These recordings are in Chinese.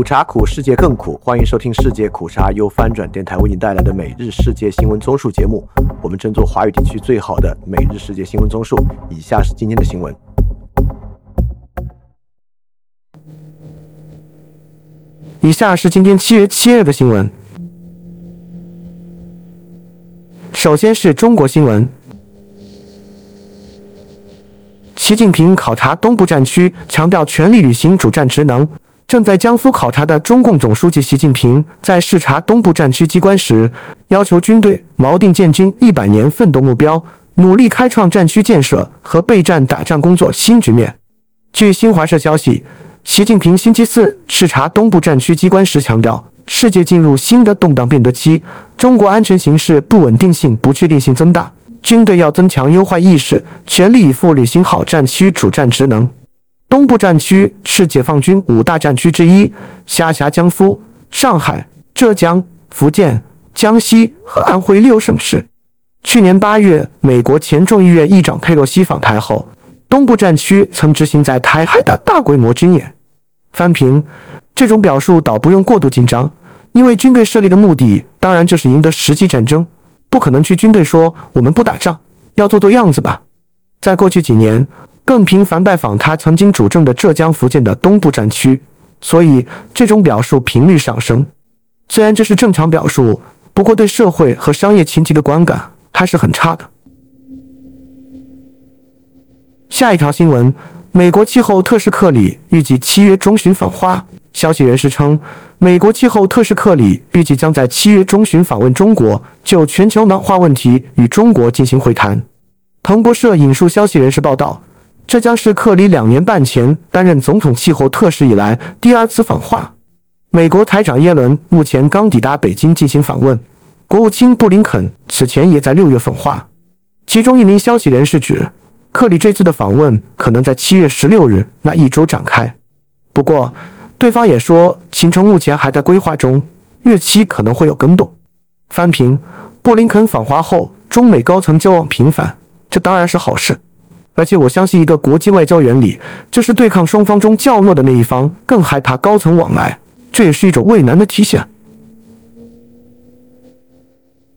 苦茶苦，世界更苦。欢迎收听世界苦茶由翻转电台为您带来的每日世界新闻综述节目。我们争做华语地区最好的每日世界新闻综述。以下是今天的新闻。以下是今天七月七日的新闻。首先是中国新闻。习近平考察东部战区，强调全力履行主战职能。正在江苏考察的中共总书记习近平在视察东部战区机关时，要求军队锚定建军一百年奋斗目标，努力开创战区建设和备战打仗工作新局面。据新华社消息，习近平星期四视察东部战区机关时强调，世界进入新的动荡变革期，中国安全形势不稳定性、不确定性增大。军队要增强忧患意识，全力以赴履行好战区主战职能。东部战区是解放军五大战区之一，辖辖江苏、上海、浙江、福建、江西和安徽六省市。去年八月，美国前众议院议长佩洛西访台后，东部战区曾执行在台海的大规模军演。翻评这种表述倒不用过度紧张，因为军队设立的目的当然就是赢得实际战争。不可能去军队说我们不打仗，要做做样子吧。在过去几年，更频繁拜访他曾经主政的浙江、福建的东部战区，所以这种表述频率上升。虽然这是正常表述，不过对社会和商业情急的观感还是很差的。下一条新闻：美国气候特使克里预计七月中旬访华。消息人士称，美国气候特使克里预计将在七月中旬访问中国，就全球暖化问题与中国进行会谈。彭博社引述消息人士报道，这将是克里两年半前担任总统气候特使以来第二次访华。美国财长耶伦目前刚抵达北京进行访问，国务卿布林肯此前也在六月访华。其中一名消息人士指，克里这次的访问可能在七月十六日那一周展开。不过，对方也说，行程目前还在规划中，日期可能会有更动。翻评：布林肯访华后，中美高层交往频繁，这当然是好事。而且我相信一个国际外交原理，就是对抗双方中较弱的那一方更害怕高层往来，这也是一种畏难的体现。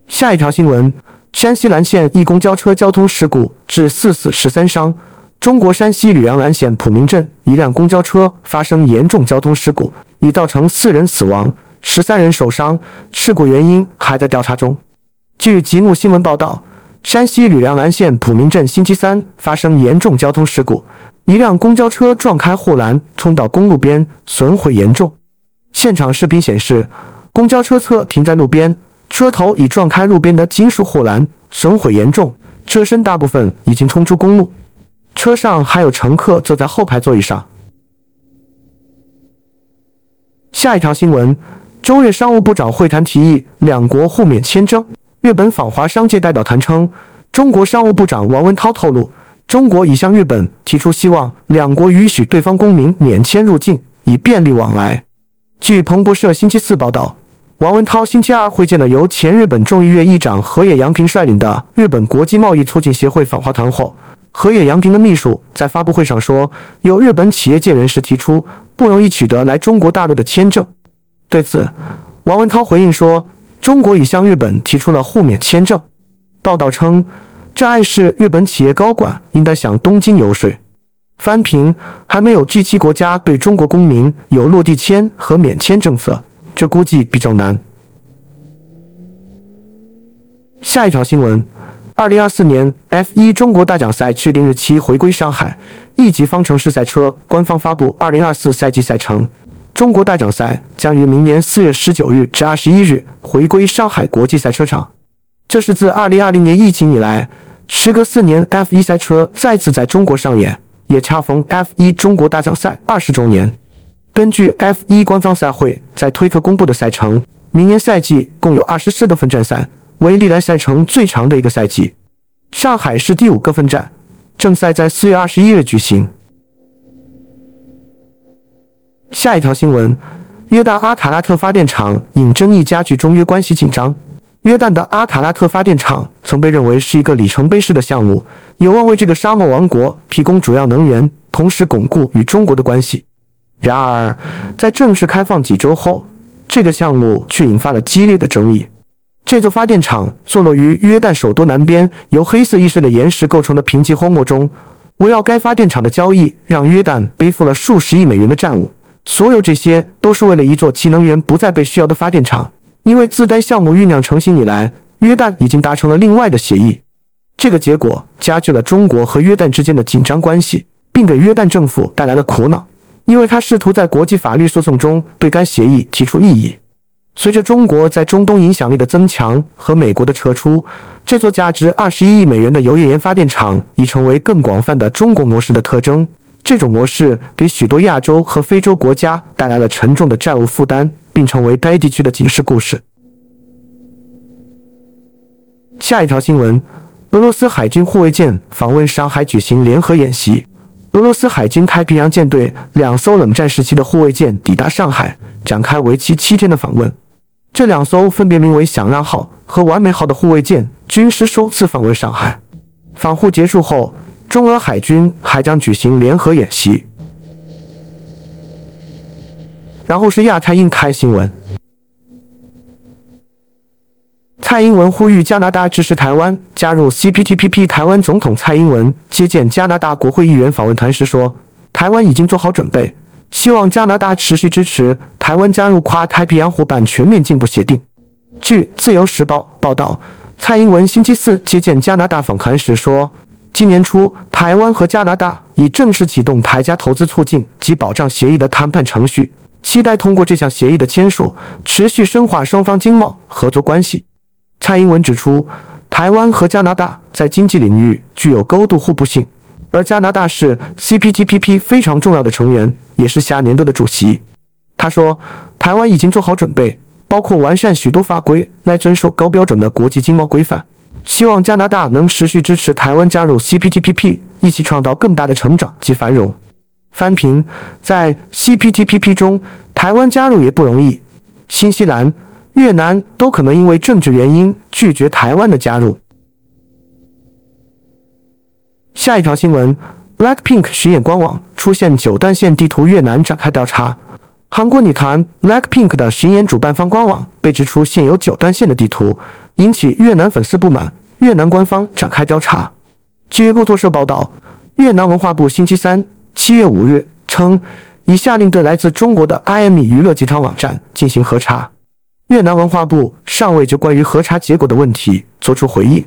下一条新闻：山西岚县一公交车交通事故致四死十三伤。中国山西吕梁岚县普明镇一辆公交车发生严重交通事故，已造成四人死亡、十三人受伤，事故原因还在调查中。据吉木新闻报道，山西吕梁兰县普明镇星期三发生严重交通事故，一辆公交车撞开护栏，冲到公路边，损毁严重。现场视频显示，公交车侧停在路边，车头已撞开路边的金属护栏，损毁严重，车身大部分已经冲出公路。车上还有乘客坐在后排座椅上。下一条新闻：中越商务部长会谈提议两国互免签证。日本访华商界代表团称，中国商务部长王文涛透露，中国已向日本提出希望两国允许对方公民免签入境，以便利往来。据彭博社星期四报道，王文涛星期二会见了由前日本众议院议长河野洋平率领的日本国际贸易促进协会访华团后。河野洋平的秘书在发布会上说，有日本企业界人士提出不容易取得来中国大陆的签证。对此，王文涛回应说，中国已向日本提出了互免签证。报道称，这暗示日本企业高管应该向东京游说。翻评：还没有 G7 国家对中国公民有落地签和免签政策，这估计比较难。下一条新闻。二零二四年 F 一中国大奖赛确定日期回归上海一级方程式赛车，官方发布二零二四赛季赛程。中国大奖赛将于明年四月十九日至二十一日回归上海国际赛车场。这是自二零二零年疫情以来，时隔四年 F 一赛车再次在中国上演，也恰逢 F 一中国大奖赛二十周年。根据 F 一官方赛会在推特公布的赛程，明年赛季共有二十四个分站赛。为历来赛程最长的一个赛季，上海是第五个分站，正赛在四月二十一日举行。下一条新闻：约旦阿卡拉特发电厂引争议加剧，中约关系紧张。约旦的阿卡拉特发电厂曾被认为是一个里程碑式的项目，有望为这个沙漠王国提供主要能源，同时巩固与中国的关系。然而，在正式开放几周后，这个项目却引发了激烈的争议。这座发电厂坐落于约旦首都南边，由黑色易碎的岩石构成的贫瘠荒漠中。围绕该发电厂的交易，让约旦背负了数十亿美元的债务。所有这些都是为了一座其能源不再被需要的发电厂。因为自该项目酝酿成型以来，约旦已经达成了另外的协议。这个结果加剧了中国和约旦之间的紧张关系，并给约旦政府带来了苦恼。因为他试图在国际法律诉讼中对该协议提出异议。随着中国在中东影响力的增强和美国的撤出，这座价值二十一亿美元的油页岩发电厂已成为更广泛的中国模式的特征。这种模式给许多亚洲和非洲国家带来了沉重的债务负担，并成为该地区的警示故事。下一条新闻：俄罗斯海军护卫舰访问上海举行联合演习。俄罗斯海军太平洋舰队两艘冷战时期的护卫舰抵达上海，展开为期七天的访问。这两艘分别名为“响亮号”和“完美号”的护卫舰军师首次访问上海。访沪结束后，中俄海军还将举行联合演习。然后是亚太印开新闻。蔡英文呼吁加拿大支持台湾加入 CPTPP。台湾总统蔡英文接见加拿大国会议员访问团时说：“台湾已经做好准备，希望加拿大持续支持台湾加入跨太平洋伙伴全面进步协定。”据《自由时报》报道，蔡英文星期四接见加拿大访团时说：“今年初，台湾和加拿大已正式启动台加投资促进及保障协议的谈判程序，期待通过这项协议的签署，持续深化双方经贸合作关系。”蔡英文指出，台湾和加拿大在经济领域具有高度互补性，而加拿大是 CPTPP 非常重要的成员，也是下年度的主席。他说，台湾已经做好准备，包括完善许多法规来遵守高标准的国际经贸规范。希望加拿大能持续支持台湾加入 CPTPP，一起创造更大的成长及繁荣。翻评在 CPTPP 中，台湾加入也不容易。新西兰。越南都可能因为政治原因拒绝台湾的加入。下一条新闻：Blackpink 巡演官网出现九段线地图，越南展开调查。韩国女团 Blackpink 的巡演主办方官网被指出现有九段线的地图，引起越南粉丝不满。越南官方展开调查。据路透社报道，越南文化部星期三（七月五日）称，已下令对来自中国的 IME 娱乐集团网站进行核查。越南文化部尚未就关于核查结果的问题作出回应。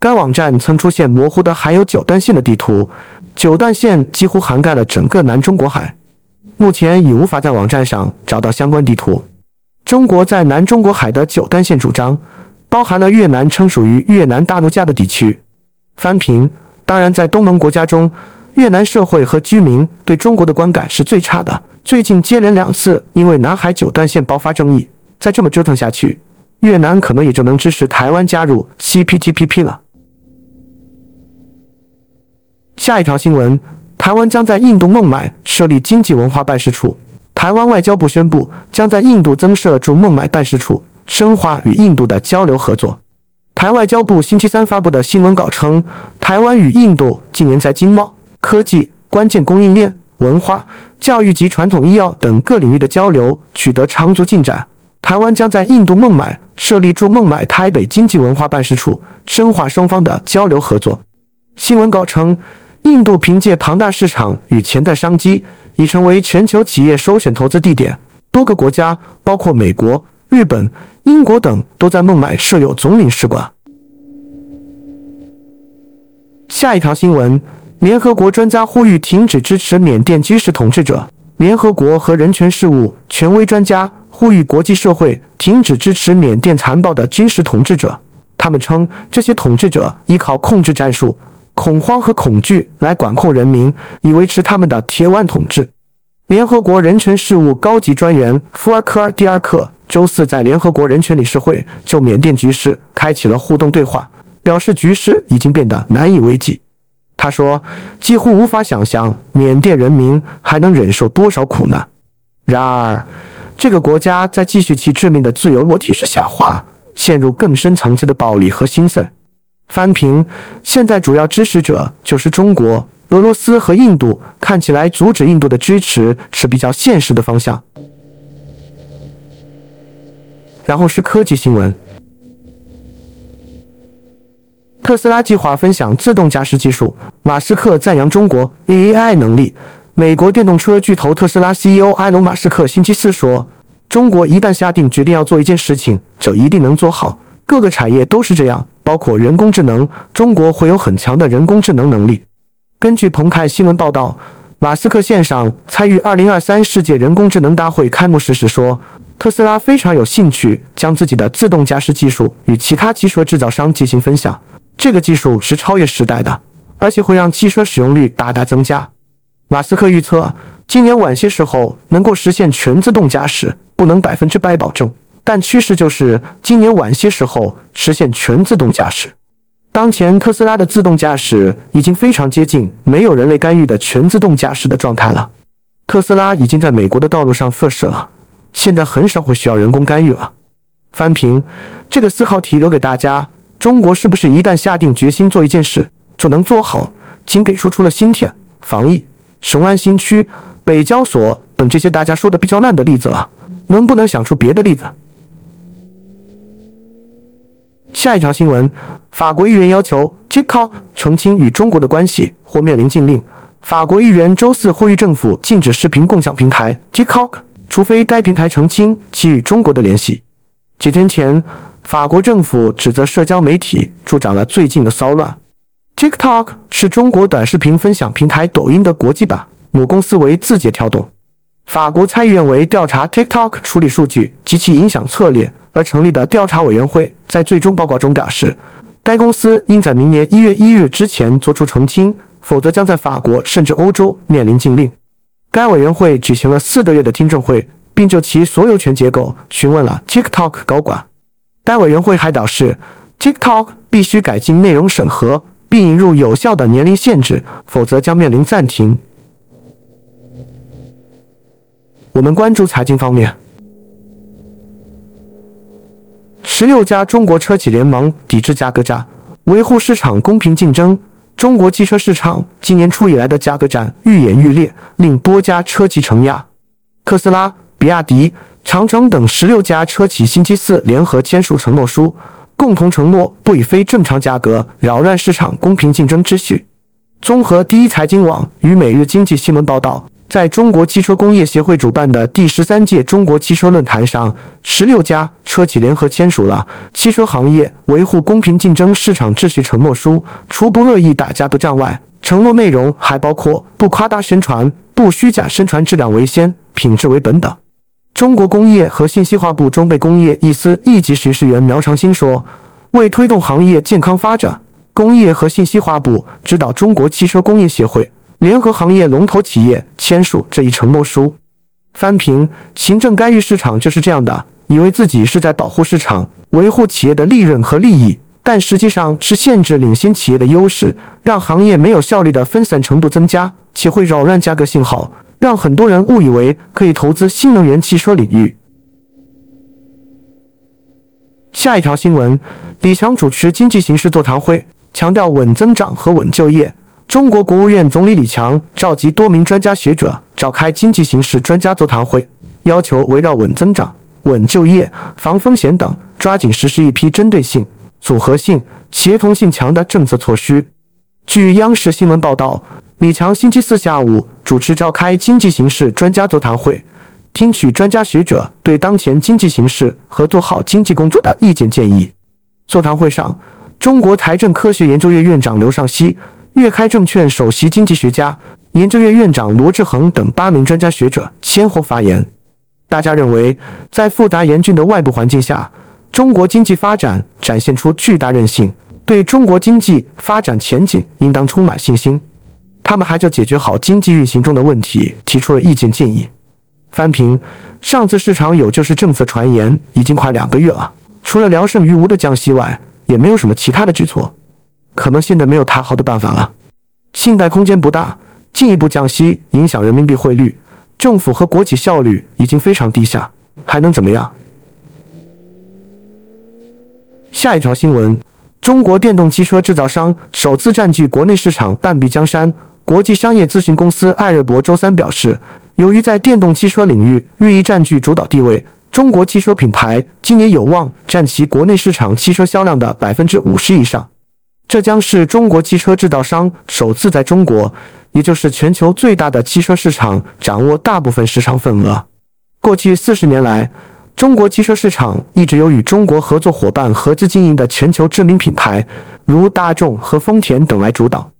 该网站曾出现模糊的含有九段线的地图，九段线几乎涵盖了整个南中国海。目前已无法在网站上找到相关地图。中国在南中国海的九段线主张，包含了越南称属于越南大陆架的地区。翻评：当然，在东盟国家中，越南社会和居民对中国的观感是最差的。最近接连两次因为南海九段线爆发争议。再这么折腾下去，越南可能也就能支持台湾加入 CPTPP 了。下一条新闻：台湾将在印度孟买设立经济文化办事处。台湾外交部宣布，将在印度增设驻孟买办事处，深化与印度的交流合作。台外交部星期三发布的新闻稿称，台湾与印度近年在经贸、科技、关键供应链、文化、教育及传统医药等各领域的交流取得长足进展。台湾将在印度孟买设立驻孟买台北经济文化办事处，深化双方的交流合作。新闻稿称，印度凭借庞大市场与潜在商机，已成为全球企业首选投资地点。多个国家，包括美国、日本、英国等，都在孟买设有总领事馆。下一条新闻：联合国专家呼吁停止支持缅甸军事统治者。联合国和人权事务权威专家。呼吁国际社会停止支持缅甸残暴的军事统治者。他们称，这些统治者依靠控制战术、恐慌和恐惧来管控人民，以维持他们的铁腕统治。联合国人权事务高级专员福尔科尔蒂尔克周四在联合国人权理事会就缅甸局势开启了互动对话，表示局势已经变得难以为继。他说：“几乎无法想象缅甸人民还能忍受多少苦难。”然而，这个国家在继续其致命的自由落体式下滑，陷入更深层次的暴力和心碎。翻评，现在主要支持者就是中国、俄罗斯和印度，看起来阻止印度的支持是比较现实的方向。然后是科技新闻，特斯拉计划分享自动驾驶技术，马斯克赞扬中国 AI 能力。美国电动车巨头特斯拉 CEO 埃隆·马斯克星期四说：“中国一旦下定决定要做一件事情，就一定能做好。各个产业都是这样，包括人工智能，中国会有很强的人工智能能力。”根据澎湃新闻报道，马斯克线上参与2023世界人工智能大会开幕式时说：“特斯拉非常有兴趣将自己的自动驾驶技术与其他汽车制造商进行分享。这个技术是超越时代的，而且会让汽车使用率大大增加。”马斯克预测，今年晚些时候能够实现全自动驾驶，不能百分之百保证，但趋势就是今年晚些时候实现全自动驾驶。当前特斯拉的自动驾驶已经非常接近没有人类干预的全自动驾驶的状态了。特斯拉已经在美国的道路上测试了，现在很少会需要人工干预了。翻评这个思考题留给大家：中国是不是一旦下定决心做一件事就能做好？请给出除了芯片、防疫。雄安新区、北交所等这些大家说的比较烂的例子了，能不能想出别的例子？下一条新闻：法国议员要求 TikTok 澄清与中国的关系，或面临禁令。法国议员周四呼吁政府禁止视频共享平台 TikTok，除非该平台澄清其与中国的联系。几天前，法国政府指责社交媒体助长了最近的骚乱。TikTok 是中国短视频分享平台抖音的国际版，母公司为字节跳动。法国参议院为调查 TikTok 处理数据及其影响策略而成立的调查委员会，在最终报告中表示，该公司应在明年一月一日之前作出澄清，否则将在法国甚至欧洲面临禁令。该委员会举行了四个月的听证会，并就其所有权结构询问了 TikTok 高管。该委员会还表示，TikTok 必须改进内容审核。并引入有效的年龄限制，否则将面临暂停。我们关注财经方面，十六家中国车企联盟抵制价格战，维护市场公平竞争。中国汽车市场今年初以来的价格战愈演愈烈，令多家车企承压。特斯拉、比亚迪、长城等十六家车企星期四联合签署承诺书。共同承诺不以非正常价格扰乱市场公平竞争秩序。综合第一财经网与每日经济新闻报道，在中国汽车工业协会主办的第十三届中国汽车论坛上，十六家车企联合签署了《汽车行业维护公平竞争市场秩序承诺书》。除不恶意打价格战外，承诺内容还包括不夸大宣传、不虚假宣传质量为先、品质为本等。中国工业和信息化部装备工业一司一级巡视员苗长兴说：“为推动行业健康发展，工业和信息化部指导中国汽车工业协会联合行业龙头企业签署这一承诺书。”翻评行政干预市场就是这样的，以为自己是在保护市场、维护企业的利润和利益，但实际上是限制领先企业的优势，让行业没有效率的分散程度增加，且会扰乱价格信号。让很多人误以为可以投资新能源汽车领域。下一条新闻：李强主持经济形势座谈会，强调稳增长和稳就业。中国国务院总理李强召集多名专家学者召开经济形势专家座谈会，要求围绕稳增长、稳就业、防风险等，抓紧实施一批针对性、组合性、协同性强的政策措施。据央视新闻报道。李强星期四下午主持召开经济形势专家座谈会，听取专家学者对当前经济形势和做好经济工作的意见建议。座谈会上，中国财政科学研究院院长刘尚希、粤开证券首席经济学家、研究院院长罗志恒等八名专家学者先后发言。大家认为，在复杂严峻的外部环境下，中国经济发展展现出巨大韧性，对中国经济发展前景应当充满信心。他们还就解决好经济运行中的问题提出了意见建议。翻评上次市场有就是政策传言已经快两个月了，除了聊胜于无的降息外，也没有什么其他的举措。可能现在没有太好的办法了，信贷空间不大，进一步降息影响人民币汇率，政府和国企效率已经非常低下，还能怎么样？下一条新闻。中国电动汽车制造商首次占据国内市场半壁江山。国际商业咨询公司艾瑞博周三表示，由于在电动汽车领域日益占据主导地位，中国汽车品牌今年有望占其国内市场汽车销量的百分之五十以上。这将是中国汽车制造商首次在中国，也就是全球最大的汽车市场掌握大部分市场份额。过去四十年来，中国汽车市场一直由与中国合作伙伴合资经营的全球知名品牌，如大众和丰田等来主导。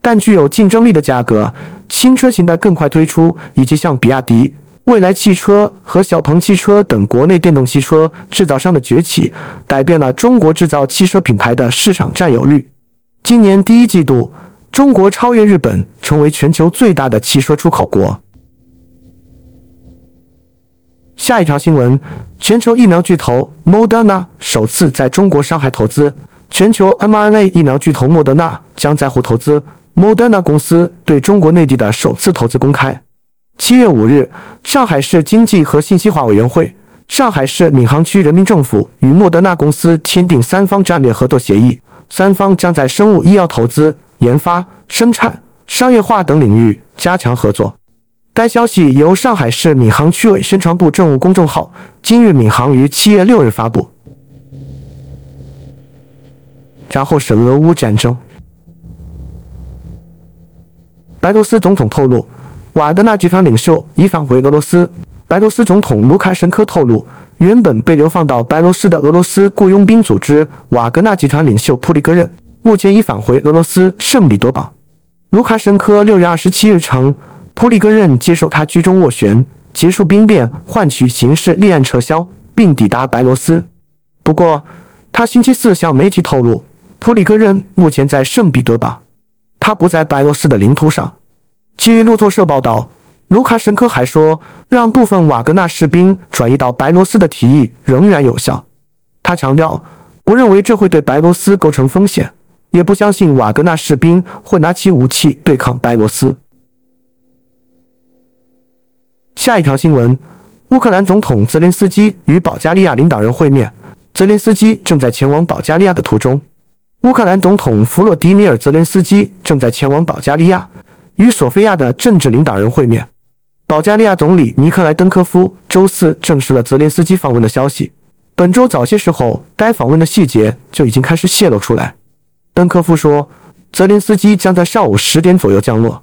但具有竞争力的价格、新车型的更快推出，以及像比亚迪、蔚来汽车和小鹏汽车等国内电动汽车制造商的崛起，改变了中国制造汽车品牌的市场占有率。今年第一季度，中国超越日本，成为全球最大的汽车出口国。下一条新闻：全球疫苗巨头 Moderna 首次在中国上海投资。全球 mRNA 疫苗巨头莫德纳将在沪投资。Moderna 公司对中国内地的首次投资公开。七月五日，上海市经济和信息化委员会、上海市闵行区人民政府与莫德纳公司签订三方战略合作协议，三方将在生物医药投资、研发、生产、商业化等领域加强合作。该消息由上海市闵行区委宣传部政务公众号“今日闵行”于七月六日发布。然后是俄乌战争。白罗斯总统透露，瓦格纳集团领袖已返回俄罗斯。白罗斯总统卢卡申科透露，原本被流放到白罗斯的俄罗斯雇佣兵组织瓦格纳集团领袖普里戈任，目前已返回俄罗斯圣彼得堡。卢卡申科六月二十七日称，普里戈任接受他居中斡旋，结束兵变，换取刑事立案撤销，并抵达白罗斯。不过，他星期四向媒体透露，普里戈任目前在圣彼得堡。他不在白罗斯的领土上。据路透社报道，卢卡申科还说，让部分瓦格纳士兵转移到白罗斯的提议仍然有效。他强调，不认为这会对白罗斯构成风险，也不相信瓦格纳士兵会拿起武器对抗白罗斯。下一条新闻：乌克兰总统泽连斯基与保加利亚领导人会面，泽连斯基正在前往保加利亚的途中。乌克兰总统弗洛迪米尔·泽连斯基正在前往保加利亚，与索菲亚的政治领导人会面。保加利亚总理尼克莱·登科夫周四证实了泽连斯基访问的消息。本周早些时候，该访问的细节就已经开始泄露出来。登科夫说，泽连斯基将在上午十点左右降落。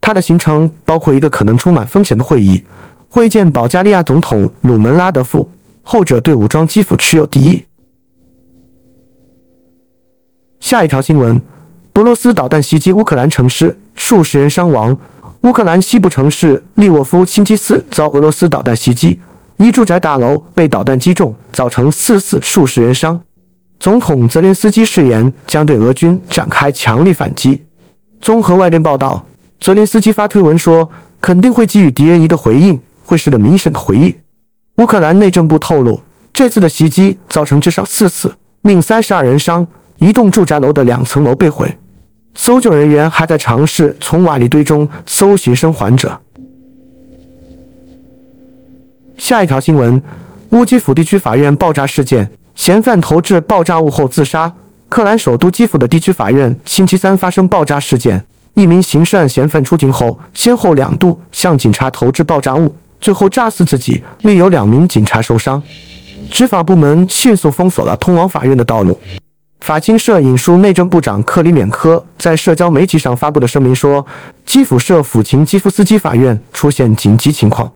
他的行程包括一个可能充满风险的会议，会见保加利亚总统鲁门拉德夫，后者对武装基辅持有敌意。下一条新闻：俄罗斯导弹袭击乌克兰城市，数十人伤亡。乌克兰西部城市利沃夫星期四遭俄罗斯导弹袭击，一住宅大楼被导弹击中，造成四死数十人伤。总统泽连斯基誓言将对俄军展开强力反击。综合外电报道，泽连斯基发推文说，肯定会给予敌人一个回应，会是个明显的回应。乌克兰内政部透露，这次的袭击造成至少四死，命三十二人伤。一栋住宅楼的两层楼被毁，搜救人员还在尝试从瓦砾堆中搜寻生还者。下一条新闻：乌基辅地区法院爆炸事件，嫌犯投掷爆炸物后自杀。克兰首都基辅的地区法院星期三发生爆炸事件，一名刑事案嫌犯出庭后，先后两度向警察投掷爆炸物，最后炸死自己，另有两名警察受伤。执法部门迅速封锁了通往法院的道路。法新社引述内政部长克里缅科在社交媒体上发布的声明说，基辅市抚琴基夫斯基法院出现紧急情况，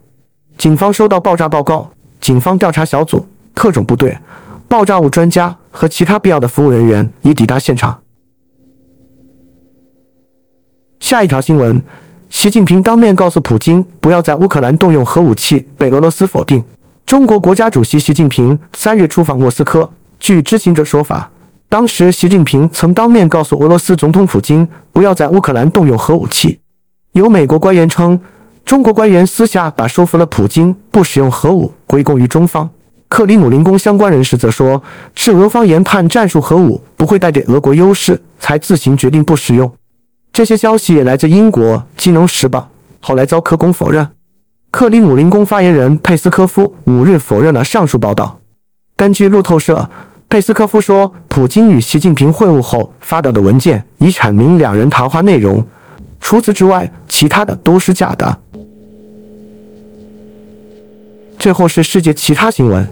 警方收到爆炸报告，警方调查小组、特种部队、爆炸物专家和其他必要的服务人员已抵达现场。下一条新闻：习近平当面告诉普京不要在乌克兰动用核武器，被俄罗斯否定。中国国家主席习近平三日出访莫斯科，据知情者说法。当时，习近平曾当面告诉俄罗斯总统普京，不要在乌克兰动用核武器。有美国官员称，中国官员私下把说服了普京不使用核武归功于中方。克里姆林宫相关人士则说，是俄方研判战术核武不会带给俄国优势，才自行决定不使用。这些消息来自英国《金融时报》，后来遭克宫否认。克里姆林宫发言人佩斯科夫五日否认了上述报道。根据路透社。佩斯科夫说，普京与习近平会晤后发表的文件已阐明两人谈话内容，除此之外，其他的都是假的。最后是世界其他新闻：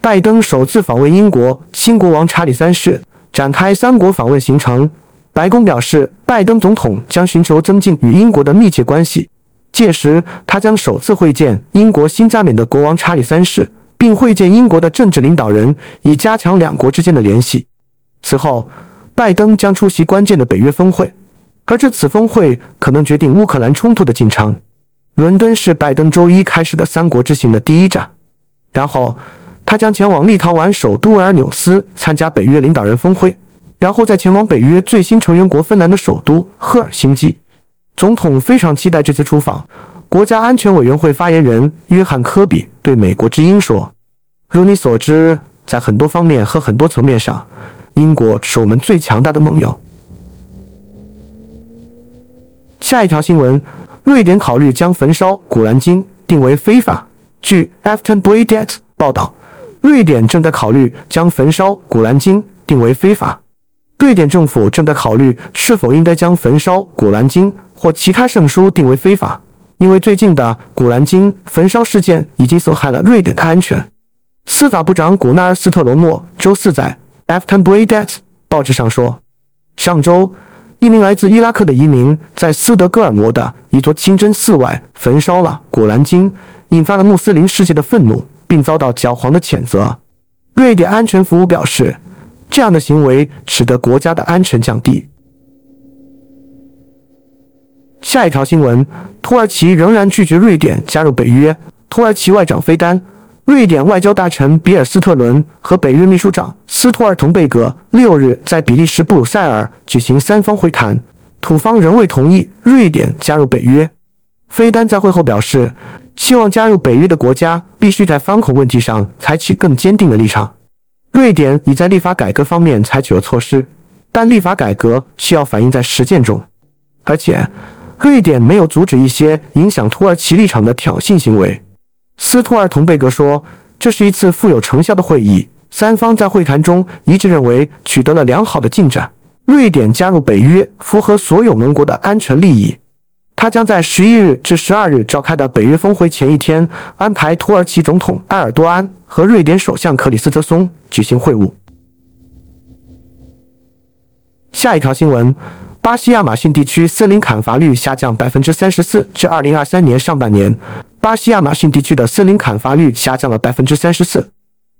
拜登首次访问英国，新国王查理三世展开三国访问行程。白宫表示，拜登总统将寻求增进与英国的密切关系，届时他将首次会见英国新加冕的国王查理三世。并会见英国的政治领导人，以加强两国之间的联系。此后，拜登将出席关键的北约峰会，而这次峰会可能决定乌克兰冲突的进程。伦敦是拜登周一开始的三国之行的第一站，然后他将前往立陶宛首都维尔纽斯参加北约领导人峰会，然后再前往北约最新成员国芬兰的首都赫尔辛基。总统非常期待这次出访。国家安全委员会发言人约翰·科比对美国之音说：“如你所知，在很多方面和很多层面上，英国是我们最强大的盟友。”下一条新闻：瑞典考虑将焚烧《古兰经》定为非法。据 Afton b r a d e t 报道，瑞典正在考虑将焚烧《古兰经》定为非法。瑞典政府正在考虑是否应该将焚烧《古兰经》或其他圣书定为非法。因为最近的《古兰经》焚烧事件已经损害了瑞典的安全，司法部长古纳尔斯特罗诺周四在《Afton b r a d e t 报纸上说，上周一名来自伊拉克的移民在斯德哥尔摩的一座清真寺外焚烧了《古兰经》，引发了穆斯林世界的愤怒，并遭到教皇的谴责。瑞典安全服务表示，这样的行为使得国家的安全降低。下一条新闻：土耳其仍然拒绝瑞典加入北约。土耳其外长菲丹、瑞典外交大臣比尔斯特伦和北约秘书长斯托尔滕贝格六日在比利时布鲁塞尔举行三方会谈，土方仍未同意瑞典加入北约。菲丹在会后表示，希望加入北约的国家必须在反恐问题上采取更坚定的立场。瑞典已在立法改革方面采取了措施，但立法改革需要反映在实践中，而且。瑞典没有阻止一些影响土耳其立场的挑衅行为，斯托尔滕贝格说：“这是一次富有成效的会议，三方在会谈中一致认为取得了良好的进展。瑞典加入北约符合所有盟国的安全利益。”他将在十一日至十二日召开的北约峰会前一天安排土耳其总统埃尔多安和瑞典首相克里斯特松举行会晤。下一条新闻。巴西亚马逊地区森林砍伐率下降百分之三十四，至二零二三年上半年，巴西亚马逊地区的森林砍伐率下降了百分之三十四。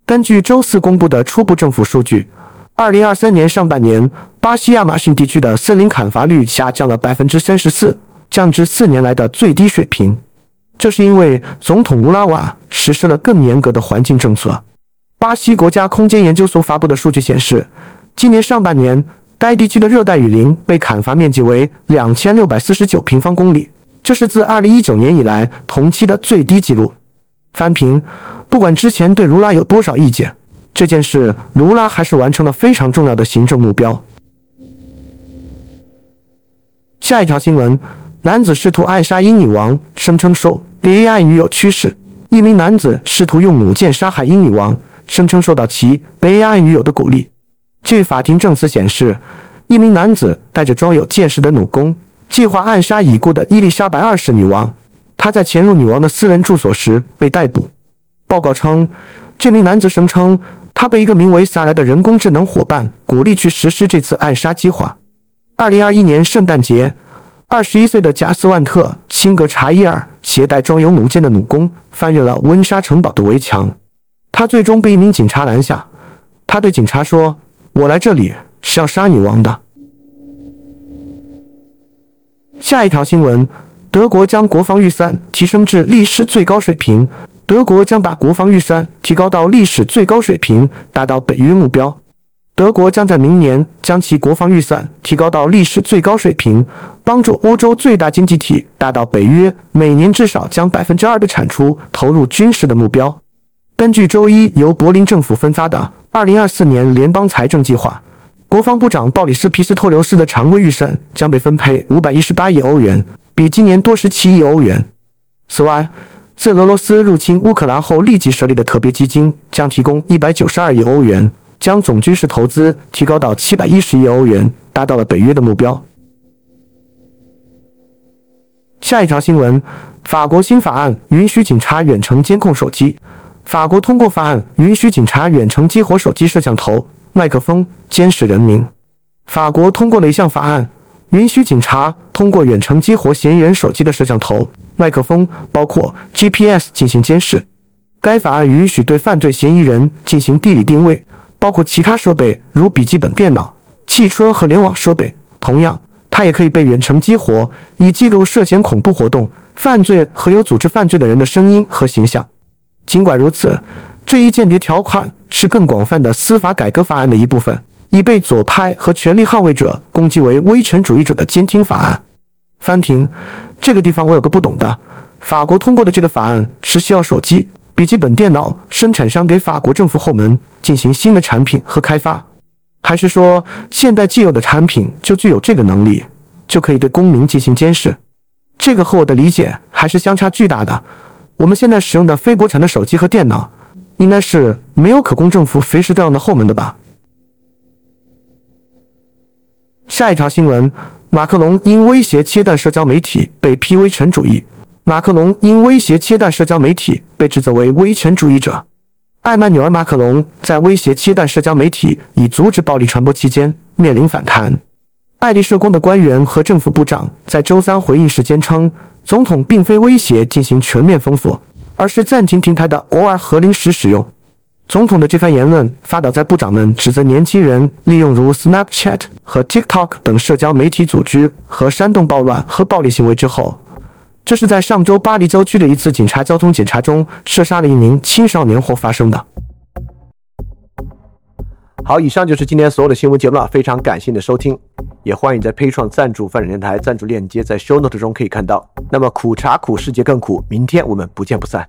根据周四公布的初步政府数据，二零二三年上半年，巴西亚马逊地区的森林砍伐率下降了百分之三十四，降至四年来的最低水平。这是因为总统乌拉瓦实施了更严格的环境政策。巴西国家空间研究所发布的数据显示，今年上半年。该地区的热带雨林被砍伐面积为两千六百四十九平方公里，这是自二零一九年以来同期的最低纪录。翻评：不管之前对卢拉有多少意见，这件事卢拉还是完成了非常重要的行政目标。下一条新闻：男子试图暗杀英女王，声称受 AI 女友驱使。一名男子试图用弩箭杀害英女王，声称受到其 AI 女友的鼓励。据法庭证词显示，一名男子带着装有箭矢的弩弓，计划暗杀已故的伊丽莎白二世女王。他在潜入女王的私人住所时被逮捕。报告称，这名男子声称他被一个名为萨莱的人工智能伙伴鼓励去实施这次暗杀计划。二零二一年圣诞节，二十一岁的贾斯万特·辛格查伊尔携带装有弩箭的弩弓翻越了温莎城堡的围墙，他最终被一名警察拦下。他对警察说。我来这里是要杀女王的。下一条新闻：德国将国防预算提升至历史最高水平。德国将把国防预算提高到历史最高水平，达到北约目标。德国将在明年将其国防预算提高到历史最高水平，帮助欧洲最大经济体达到北约每年至少将百分之二的产出投入军事的目标。根据周一由柏林政府分发的。二零二四年联邦财政计划，国防部长鲍里斯·皮斯托留斯的常规预算将被分配五百一十八亿欧元，比今年多十七亿欧元。此外，自俄罗斯入侵乌克兰后立即设立的特别基金将提供一百九十二亿欧元，将总军事投资提高到七百一十亿欧元，达到了北约的目标。下一条新闻：法国新法案允许警察远程监控手机。法国通过法案，允许警察远程激活手机摄像头、麦克风，监视人民。法国通过了一项法案，允许警察通过远程激活嫌疑人手机的摄像头、麦克风，包括 GPS 进行监视。该法案允许对犯罪嫌疑人进行地理定位，包括其他设备，如笔记本电脑、汽车和联网设备。同样，它也可以被远程激活，以记录涉嫌恐怖活动、犯罪和有组织犯罪的人的声音和形象。尽管如此，这一间谍条款是更广泛的司法改革法案的一部分，已被左派和权力捍卫者攻击为威权主义者的监听法案。翻停，这个地方我有个不懂的：法国通过的这个法案是需要手机、笔记本电脑生产商给法国政府后门进行新的产品和开发，还是说现在既有的产品就具有这个能力，就可以对公民进行监视？这个和我的理解还是相差巨大的。我们现在使用的非国产的手机和电脑，应该是没有可供政府随时调用的后门的吧？下一条新闻：马克龙因威胁切断社交媒体被批威权主义。马克龙因威胁切断社交媒体被指责为威权主义者。艾曼纽尔·马克龙在威胁切断社交媒体以阻止暴力传播期间面临反弹。爱丽舍宫的官员和政府部长在周三回应时坚称，总统并非威胁进行全面封锁，而是暂停平台的偶尔和临时使用。总统的这番言论发表在部长们指责年轻人利用如 Snapchat 和 TikTok 等社交媒体组织和煽动暴乱和暴力行为之后。这是在上周巴黎郊区的一次警察交通检查中射杀了一名青少年后发生的。好，以上就是今天所有的新闻节目了，非常感谢你的收听，也欢迎在 p a 创赞助范展电台赞助链接在 Show Note 中可以看到。那么苦茶苦，世界更苦，明天我们不见不散。